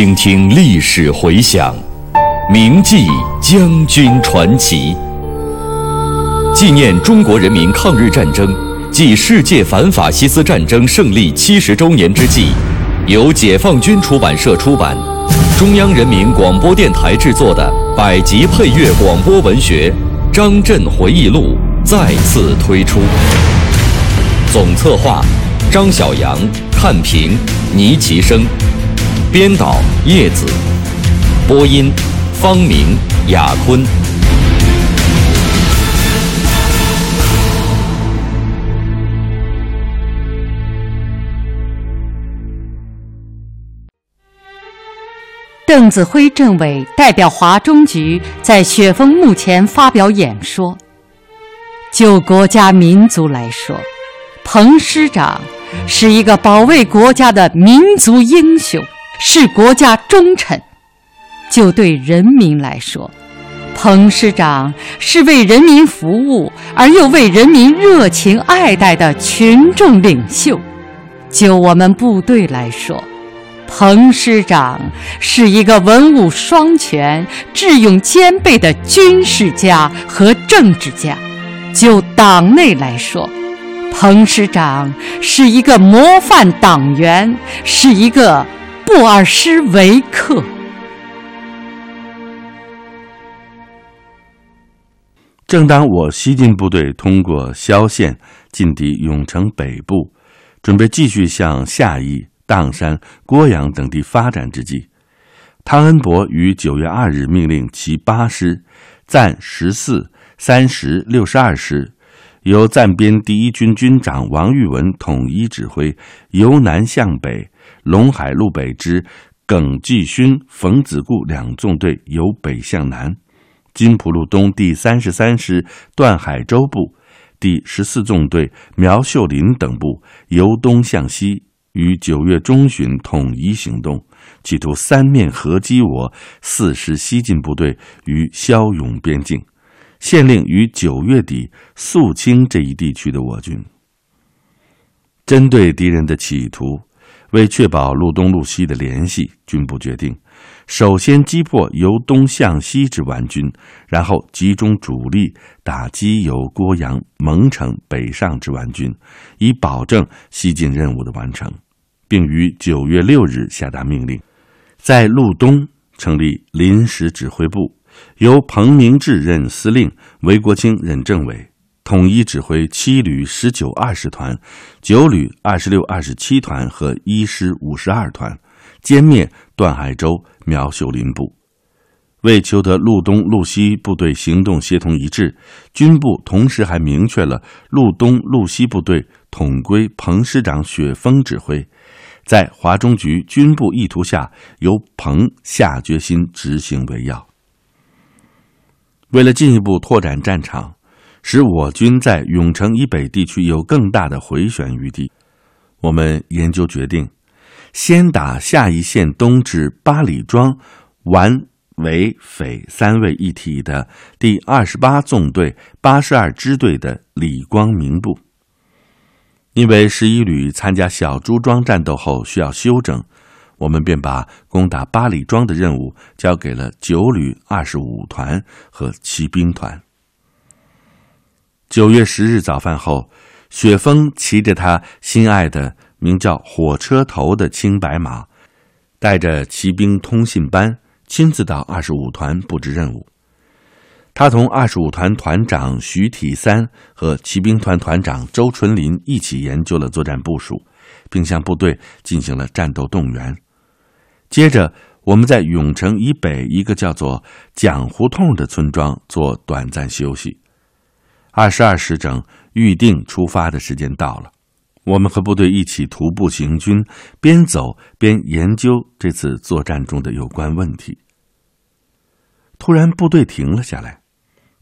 倾听历史回响，铭记将军传奇。纪念中国人民抗日战争暨世界反法西斯战争胜利七十周年之际，由解放军出版社出版、中央人民广播电台制作的百集配乐广播文学《张震回忆录》再次推出。总策划：张晓阳、看评：倪其生。编导叶子，播音方明、雅坤。邓子恢政委代表华中局在雪峰墓前发表演说。就国家民族来说，彭师长是一个保卫国家的民族英雄。是国家忠臣，就对人民来说，彭师长是为人民服务而又为人民热情爱戴的群众领袖；就我们部队来说，彭师长是一个文武双全、智勇兼备的军事家和政治家；就党内来说，彭师长是一个模范党员，是一个。布尔什维克。正当我西进部队通过萧县进抵永城北部，准备继续向夏邑、砀山、郭阳等地发展之际，汤恩伯于九月二日命令其八师暂十四、三十、六十二师，由暂编第一军军长王玉文统一指挥，由南向北。陇海路北之耿继勋、冯子固两纵队由北向南，金浦路东第三十三师段海洲部、第十四纵队苗秀林等部由东向西，于九月中旬统一行动，企图三面合击我四师西进部队于骁勇边境，县令于九月底肃清这一地区的我军。针对敌人的企图。为确保路东路西的联系，军部决定首先击破由东向西之顽军，然后集中主力打击由郭阳、蒙城北上之顽军，以保证西进任务的完成，并于九月六日下达命令，在路东成立临时指挥部，由彭明志任司令，韦国清任政委。统一指挥七旅十九二十团、九旅二十六二十七团和一师五十二团，歼灭段海洲、苗秀林部。为求得路东路西部队行动协同一致，军部同时还明确了路东路西部队统归彭师长雪峰指挥。在华中局军部意图下，由彭下决心执行为要。为了进一步拓展战场。使我军在永城以北地区有更大的回旋余地。我们研究决定，先打下一线东至八里庄、皖、伪、匪三位一体的第二十八纵队八十二支队的李光明部。因为十一旅参加小朱庄战斗后需要休整，我们便把攻打八里庄的任务交给了九旅二十五团和骑兵团。九月十日早饭后，雪峰骑着他心爱的名叫“火车头”的青白马，带着骑兵通信班，亲自到二十五团布置任务。他同二十五团团长徐体三和骑兵团团长周纯林一起研究了作战部署，并向部队进行了战斗动员。接着，我们在永城以北一个叫做蒋胡同的村庄做短暂休息。二十二时整，预定出发的时间到了。我们和部队一起徒步行军，边走边研究这次作战中的有关问题。突然，部队停了下来，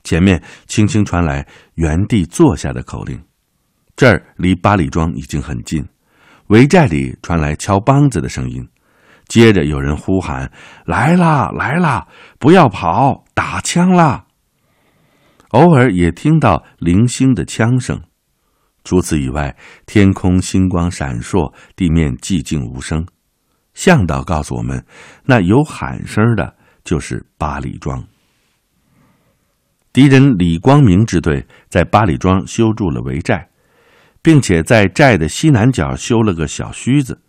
前面轻轻传来“原地坐下”的口令。这儿离八里庄已经很近，围寨里传来敲梆子的声音。接着有人呼喊：“来啦，来啦！不要跑，打枪啦！”偶尔也听到零星的枪声，除此以外，天空星光闪烁，地面寂静无声。向导告诉我们，那有喊声的就是八里庄。敌人李光明支队在八里庄修筑了围寨，并且在寨的西南角修了个小须子，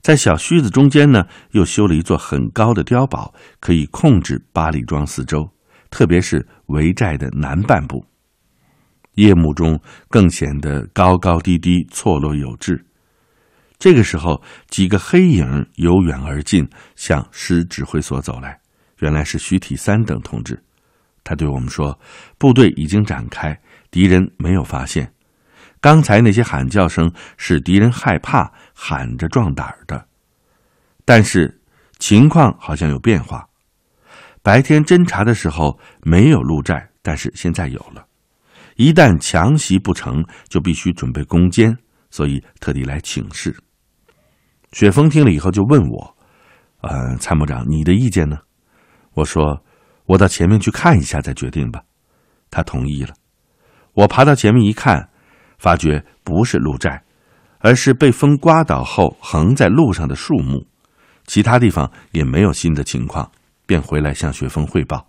在小须子中间呢，又修了一座很高的碉堡，可以控制八里庄四周，特别是围寨的南半部。夜幕中更显得高高低低、错落有致。这个时候，几个黑影由远而近，向师指挥所走来，原来是徐体三等同志。他对我们说：“部队已经展开，敌人没有发现。刚才那些喊叫声是敌人害怕，喊着壮胆的。但是情况好像有变化。白天侦查的时候没有鹿寨，但是现在有了。一旦强袭不成就必须准备攻坚，所以特地来请示。”雪峰听了以后就问我：“呃，参谋长，你的意见呢？”我说。我到前面去看一下，再决定吧。他同意了。我爬到前面一看，发觉不是鹿寨，而是被风刮倒后横在路上的树木。其他地方也没有新的情况，便回来向雪峰汇报。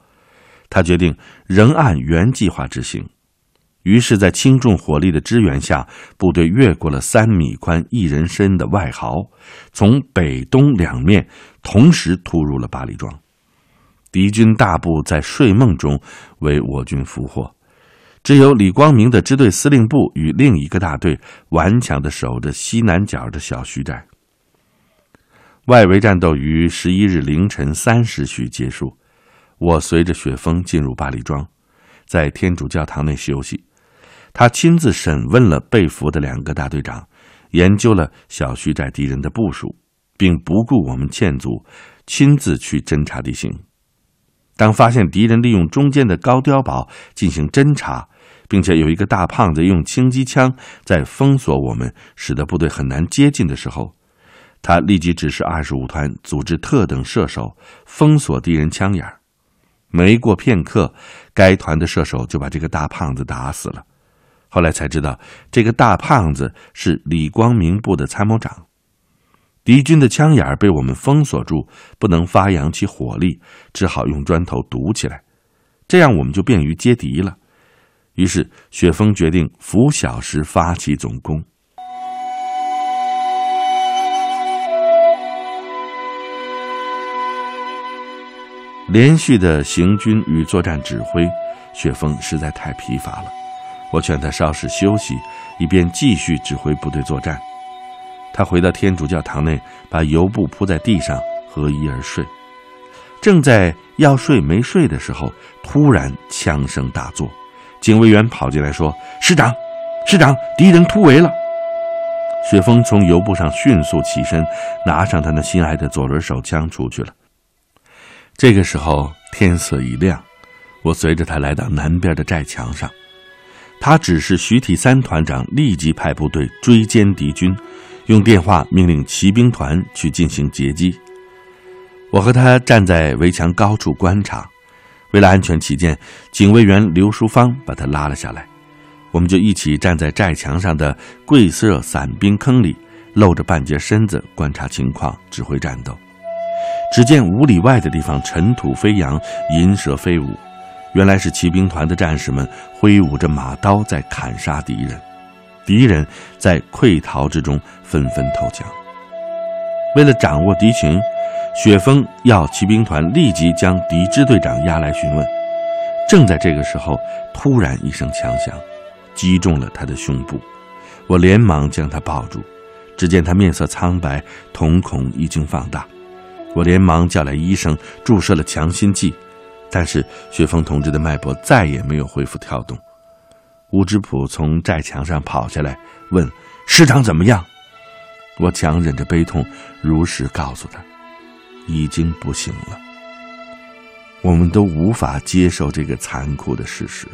他决定仍按原计划执行。于是，在轻重火力的支援下，部队越过了三米宽、一人深的外壕，从北东两面同时突入了八里庄。敌军大部在睡梦中为我军俘获，只有李光明的支队司令部与另一个大队顽强的守着西南角的小徐寨。外围战斗于十一日凌晨三时许结束，我随着雪峰进入八里庄，在天主教堂内休息。他亲自审问了被俘的两个大队长，研究了小徐寨敌人的部署，并不顾我们劝阻，亲自去侦察地形。当发现敌人利用中间的高碉堡进行侦察，并且有一个大胖子用轻机枪在封锁我们，使得部队很难接近的时候，他立即指示二十五团组织特等射手封锁敌人枪眼儿没过片刻，该团的射手就把这个大胖子打死了。后来才知道，这个大胖子是李光明部的参谋长。敌军的枪眼儿被我们封锁住，不能发扬其火力，只好用砖头堵起来，这样我们就便于接敌了。于是雪峰决定拂晓时发起总攻。连续的行军与作战指挥，雪峰实在太疲乏了。我劝他稍事休息，以便继续指挥部队作战。他回到天主教堂内，把油布铺在地上，合衣而睡。正在要睡没睡的时候，突然枪声大作，警卫员跑进来说：“师长，师长，敌人突围了！”雪峰从油布上迅速起身，拿上他那心爱的左轮手枪出去了。这个时候天色已亮，我随着他来到南边的寨墙上，他指示徐体三团长立即派部队追歼敌军。用电话命令骑兵团去进行截击。我和他站在围墙高处观察，为了安全起见，警卫员刘淑芳把他拉了下来。我们就一起站在寨墙上的贵色散兵坑里，露着半截身子观察情况，指挥战斗。只见五里外的地方尘土飞扬，银蛇飞舞，原来是骑兵团的战士们挥舞着马刀在砍杀敌人。敌人在溃逃之中纷纷投降。为了掌握敌情，雪峰要骑兵团立即将敌支队长押来询问。正在这个时候，突然一声枪响，击中了他的胸部。我连忙将他抱住，只见他面色苍白，瞳孔已经放大。我连忙叫来医生，注射了强心剂，但是雪峰同志的脉搏再也没有恢复跳动。吴知普从寨墙上跑下来，问：“师长怎么样？”我强忍着悲痛，如实告诉他：“已经不行了。”我们都无法接受这个残酷的事实，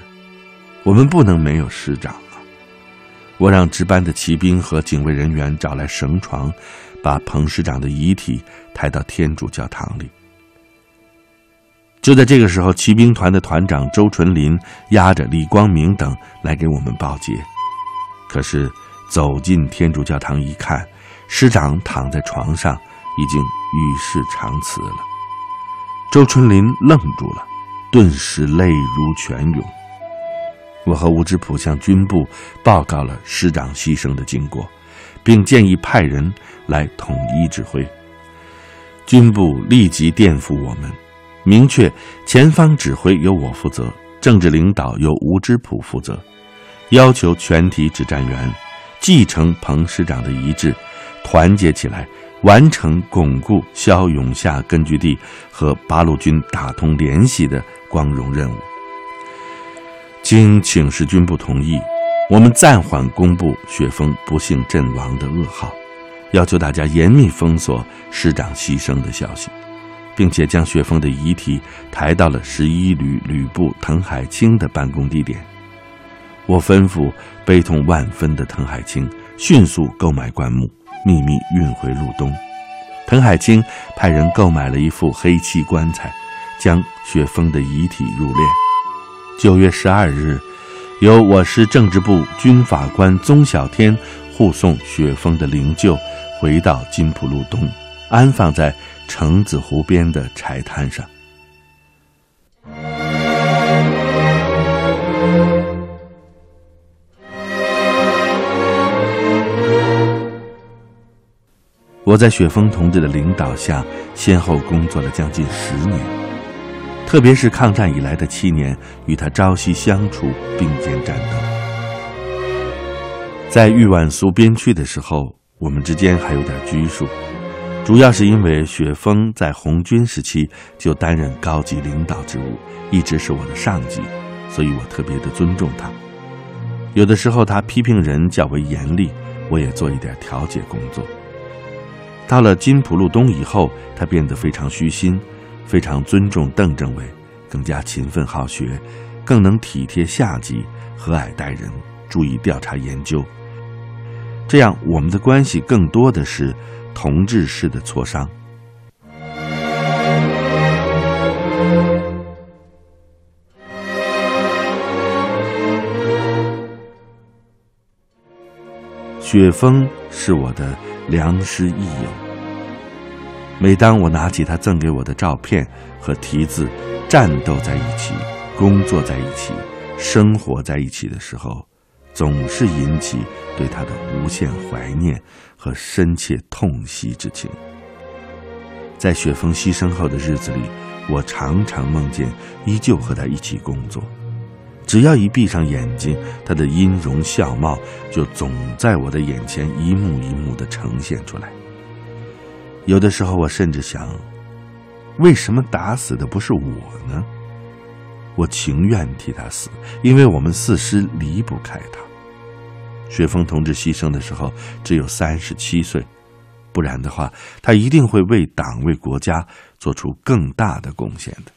我们不能没有师长啊！我让值班的骑兵和警卫人员找来绳床，把彭师长的遗体抬到天主教堂里。就在这个时候，骑兵团的团长周纯林押着李光明等来给我们报捷。可是走进天主教堂一看，师长躺在床上，已经与世长辞了。周春林愣住了，顿时泪如泉涌。我和吴志普向军部报告了师长牺牲的经过，并建议派人来统一指挥。军部立即电复我们，明确前方指挥由我负责，政治领导由吴之普负责，要求全体指战员继承彭师长的遗志，团结起来，完成巩固骁永下根据地和八路军打通联系的光荣任务。经请示军部同意，我们暂缓公布雪峰不幸阵亡的噩耗，要求大家严密封锁师长牺牲的消息，并且将雪峰的遗体抬到了十一旅旅部滕海清的办公地点。我吩咐悲痛万分的滕海清迅速购买棺木，秘密运回入东。滕海清派人购买了一副黑漆棺材，将雪峰的遗体入殓。九月十二日，由我师政治部军法官宗小天护送雪峰的灵柩回到金浦路东，安放在橙子湖边的柴滩上。我在雪峰同志的领导下，先后工作了将近十年。特别是抗战以来的七年，与他朝夕相处，并肩战斗。在豫皖苏边区的时候，我们之间还有点拘束，主要是因为雪峰在红军时期就担任高级领导职务，一直是我的上级，所以我特别的尊重他。有的时候他批评人较为严厉，我也做一点调解工作。到了金浦路东以后，他变得非常虚心。非常尊重邓政委，更加勤奋好学，更能体贴下级，和蔼待人，注意调查研究。这样，我们的关系更多的是同志式的磋商。雪峰是我的良师益友。每当我拿起他赠给我的照片和题字“战斗在一起，工作在一起，生活在一起”的时候，总是引起对他的无限怀念和深切痛惜之情。在雪峰牺牲后的日子里，我常常梦见依旧和他一起工作。只要一闭上眼睛，他的音容笑貌就总在我的眼前一幕一幕的呈现出来。有的时候，我甚至想，为什么打死的不是我呢？我情愿替他死，因为我们四师离不开他。雪峰同志牺牲的时候只有三十七岁，不然的话，他一定会为党为国家做出更大的贡献的。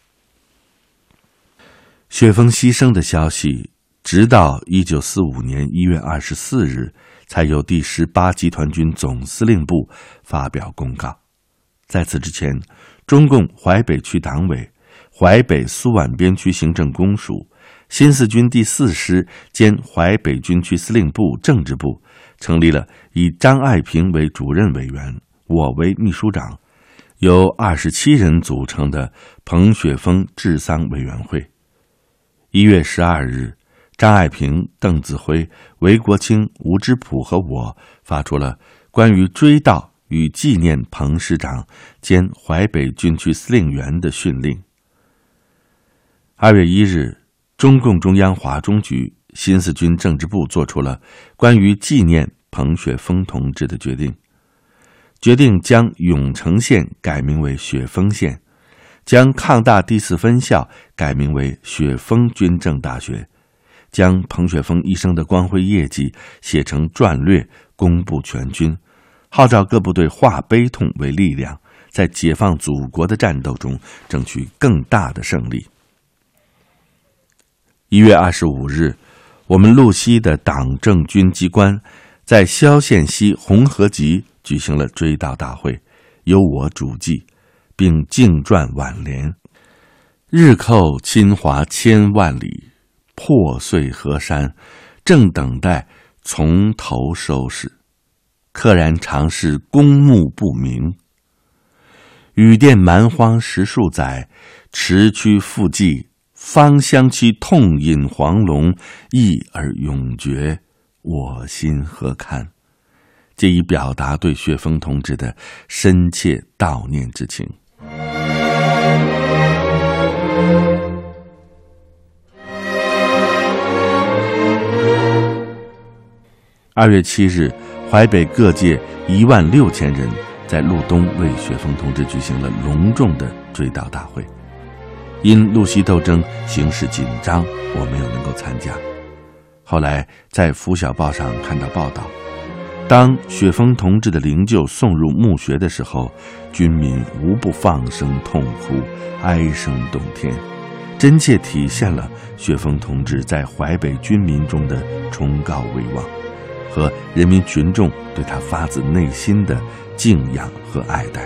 雪峰牺牲的消息，直到一九四五年一月二十四日。才由第十八集团军总司令部发表公告。在此之前，中共淮北区党委、淮北苏皖边区行政公署、新四军第四师兼淮北军区司令部政治部成立了以张爱萍为主任委员、我为秘书长，由二十七人组成的彭雪枫治丧委员会。一月十二日。张爱萍、邓子恢、韦国清、吴之普和我发出了关于追悼与纪念彭师长兼淮北军区司令员的训令。二月一日，中共中央华中局新四军政治部作出了关于纪念彭雪枫同志的决定，决定将永城县改名为雪峰县，将抗大第四分校改名为雪峰军政大学。将彭雪枫一生的光辉业绩写成传略，公布全军，号召各部队化悲痛为力量，在解放祖国的战斗中争取更大的胜利。一月二十五日，我们路西的党政军机关在萧县西红河集举行了追悼大会，由我主祭，并敬撰挽联：“日寇侵华千万里。”破碎河山，正等待从头收拾。溘然长是公墓不明，雨电蛮荒十数载，池曲复寂，芳香期痛饮黄龙，忆而永绝，我心何堪？借以表达对雪峰同志的深切悼念之情。二月七日，淮北各界一万六千人在路东为雪峰同志举行了隆重的追悼大会。因路西斗争形势紧张，我没有能够参加。后来在《拂晓报》上看到报道，当雪峰同志的灵柩送入墓穴的时候，军民无不放声痛哭，哀声动天，真切体现了雪峰同志在淮北军民中的崇高威望。和人民群众对他发自内心的敬仰和爱戴。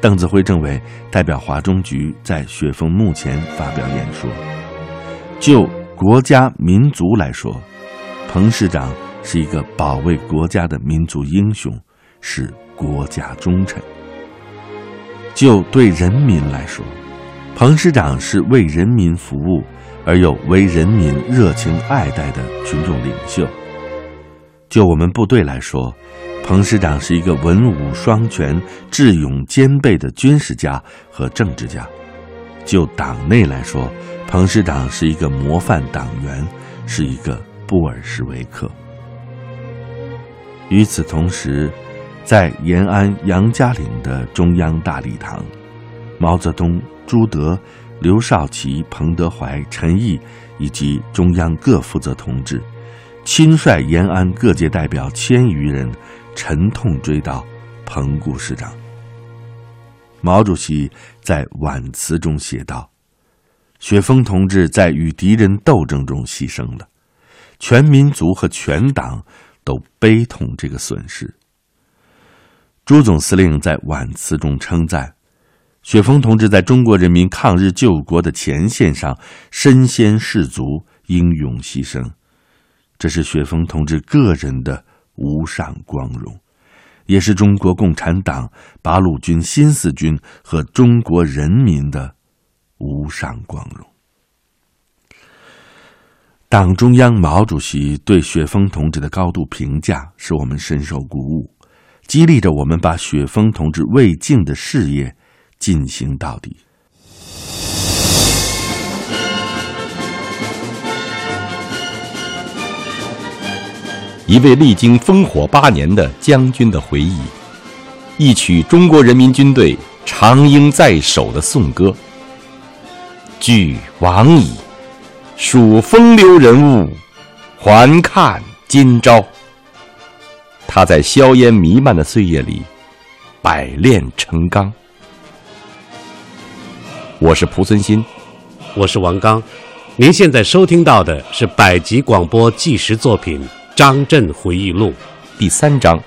邓子恢政委代表华中局在雪峰墓前发表演说。就国家民族来说，彭师长是一个保卫国家的民族英雄，是国家忠臣。就对人民来说，彭师长是为人民服务而又为人民热情爱戴的群众领袖。就我们部队来说，彭师长是一个文武双全、智勇兼备的军事家和政治家。就党内来说，彭师长是一个模范党员，是一个布尔什维克。与此同时，在延安杨家岭的中央大礼堂，毛泽东、朱德、刘少奇、彭德怀、陈毅以及中央各负责同志，亲率延安各界代表千余人，沉痛追悼彭顾师长。毛主席在挽词中写道：“雪峰同志在与敌人斗争中牺牲了，全民族和全党都悲痛这个损失。”朱总司令在挽词中称赞，雪峰同志在中国人民抗日救国的前线上身先士卒、英勇牺牲，这是雪峰同志个人的无上光荣，也是中国共产党、八路军新四军和中国人民的无上光荣。党中央毛主席对雪峰同志的高度评价，使我们深受鼓舞。激励着我们把雪峰同志未竟的事业进行到底。一位历经烽火八年的将军的回忆，一曲中国人民军队长缨在手的颂歌。俱往矣，数风流人物，还看今朝。他在硝烟弥漫的岁月里，百炼成钢。我是蒲存昕，我是王刚。您现在收听到的是百集广播纪实作品《张震回忆录》第三章《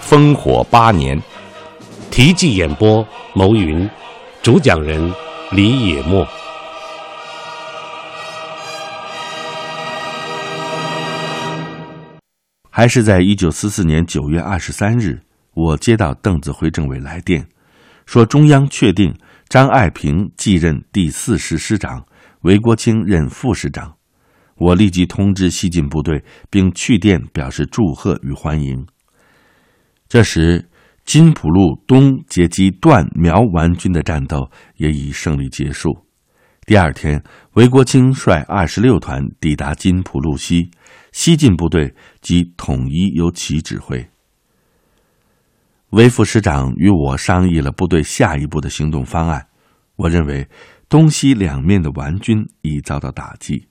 烽火八年》，题记演播：牟云，主讲人李野墨。还是在一九四四年九月二十三日，我接到邓子恢政委来电，说中央确定张爱萍继任第四师师长，韦国清任副师长。我立即通知西进部队，并去电表示祝贺与欢迎。这时，金浦路东截击段苗顽军的战斗也已胜利结束。第二天，韦国清率二十六团抵达金浦路西。西进部队即统一由其指挥。韦副师长与我商议了部队下一步的行动方案。我认为，东西两面的顽军已遭到打击。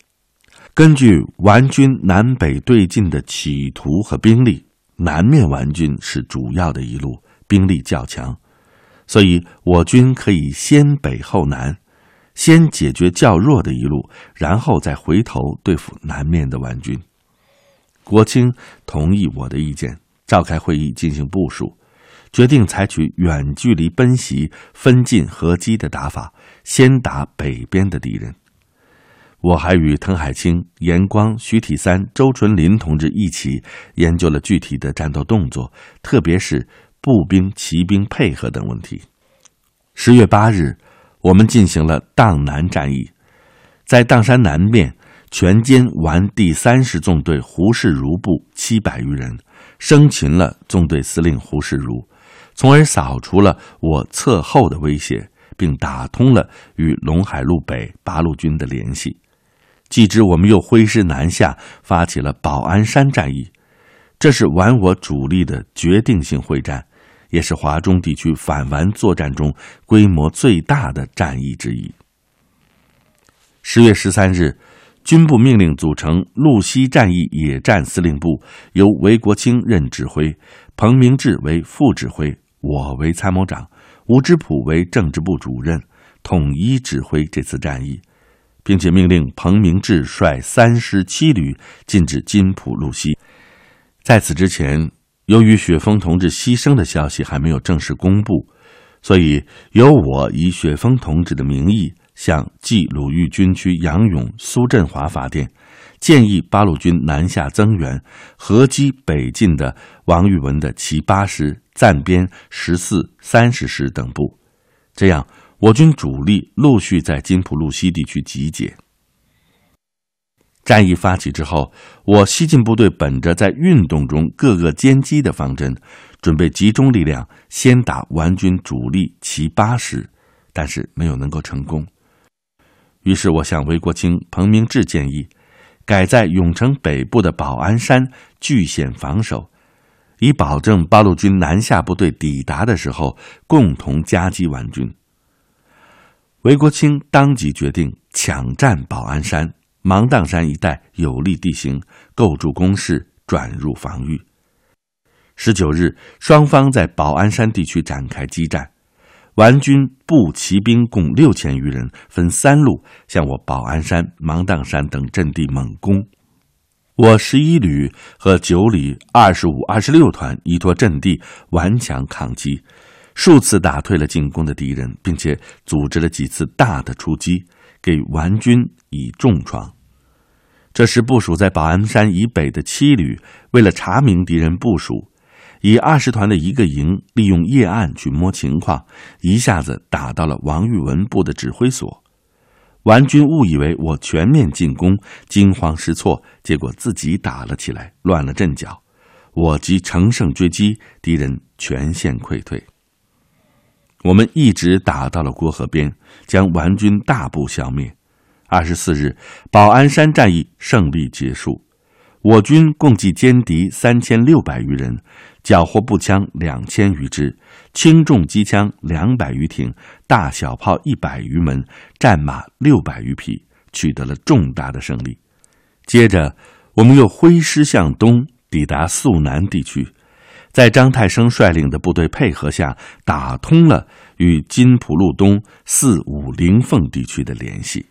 根据顽军南北对进的企图和兵力，南面顽军是主要的一路，兵力较强，所以我军可以先北后南，先解决较弱的一路，然后再回头对付南面的顽军。国清同意我的意见，召开会议进行部署，决定采取远距离奔袭、分进合击的打法，先打北边的敌人。我还与滕海清、严光、徐体三、周纯林同志一起研究了具体的战斗动作，特别是步兵、骑兵配合等问题。十月八日，我们进行了砀南战役，在砀山南面全歼完第三十纵队胡世如部七百余人，生擒了纵队司令胡世如，从而扫除了我侧后的威胁，并打通了与陇海路北八路军的联系。继之，我们又挥师南下，发起了保安山战役。这是完我主力的决定性会战，也是华中地区反顽作战中规模最大的战役之一。十月十三日，军部命令组成路西战役野战司令部，由韦国清任指挥，彭明志为副指挥，我为参谋长，吴之普为政治部主任，统一指挥这次战役。并且命令彭明志率三师七旅进至金浦路西。在此之前，由于雪峰同志牺牲的消息还没有正式公布，所以由我以雪峰同志的名义向冀鲁豫军区杨勇、苏振华发电，建议八路军南下增援，合击北进的王玉文的其八师、暂编十四、三十师等部，这样。我军主力陆续在金浦路西地区集结。战役发起之后，我西进部队本着在运动中各个歼击的方针，准备集中力量先打顽军主力其八师，但是没有能够成功。于是我向韦国清、彭明志建议，改在永城北部的保安山据险防守，以保证八路军南下部队抵达的时候共同夹击顽军。韦国清当即决定抢占保安山、芒砀山一带有利地形，构筑工事，转入防御。十九日，双方在保安山地区展开激战，顽军步骑兵共六千余人，分三路向我保安山、芒砀山等阵地猛攻。我十一旅和九旅二十五、二十六团依托阵地顽强抗击。数次打退了进攻的敌人，并且组织了几次大的出击，给顽军以重创。这时，部署在保安山以北的七旅为了查明敌人部署，以二十团的一个营利用夜暗去摸情况，一下子打到了王玉文部的指挥所。顽军误以为我全面进攻，惊慌失措，结果自己打了起来，乱了阵脚。我即乘胜追击，敌人全线溃退。我们一直打到了郭河边，将顽军大部消灭。二十四日，保安山战役胜利结束，我军共计歼敌三千六百余人，缴获步枪两千余支，轻重机枪两百余挺，大小炮一百余门，战马六百余匹，取得了重大的胜利。接着，我们又挥师向东，抵达肃南地区。在张太生率领的部队配合下，打通了与金浦路东四五零凤地区的联系。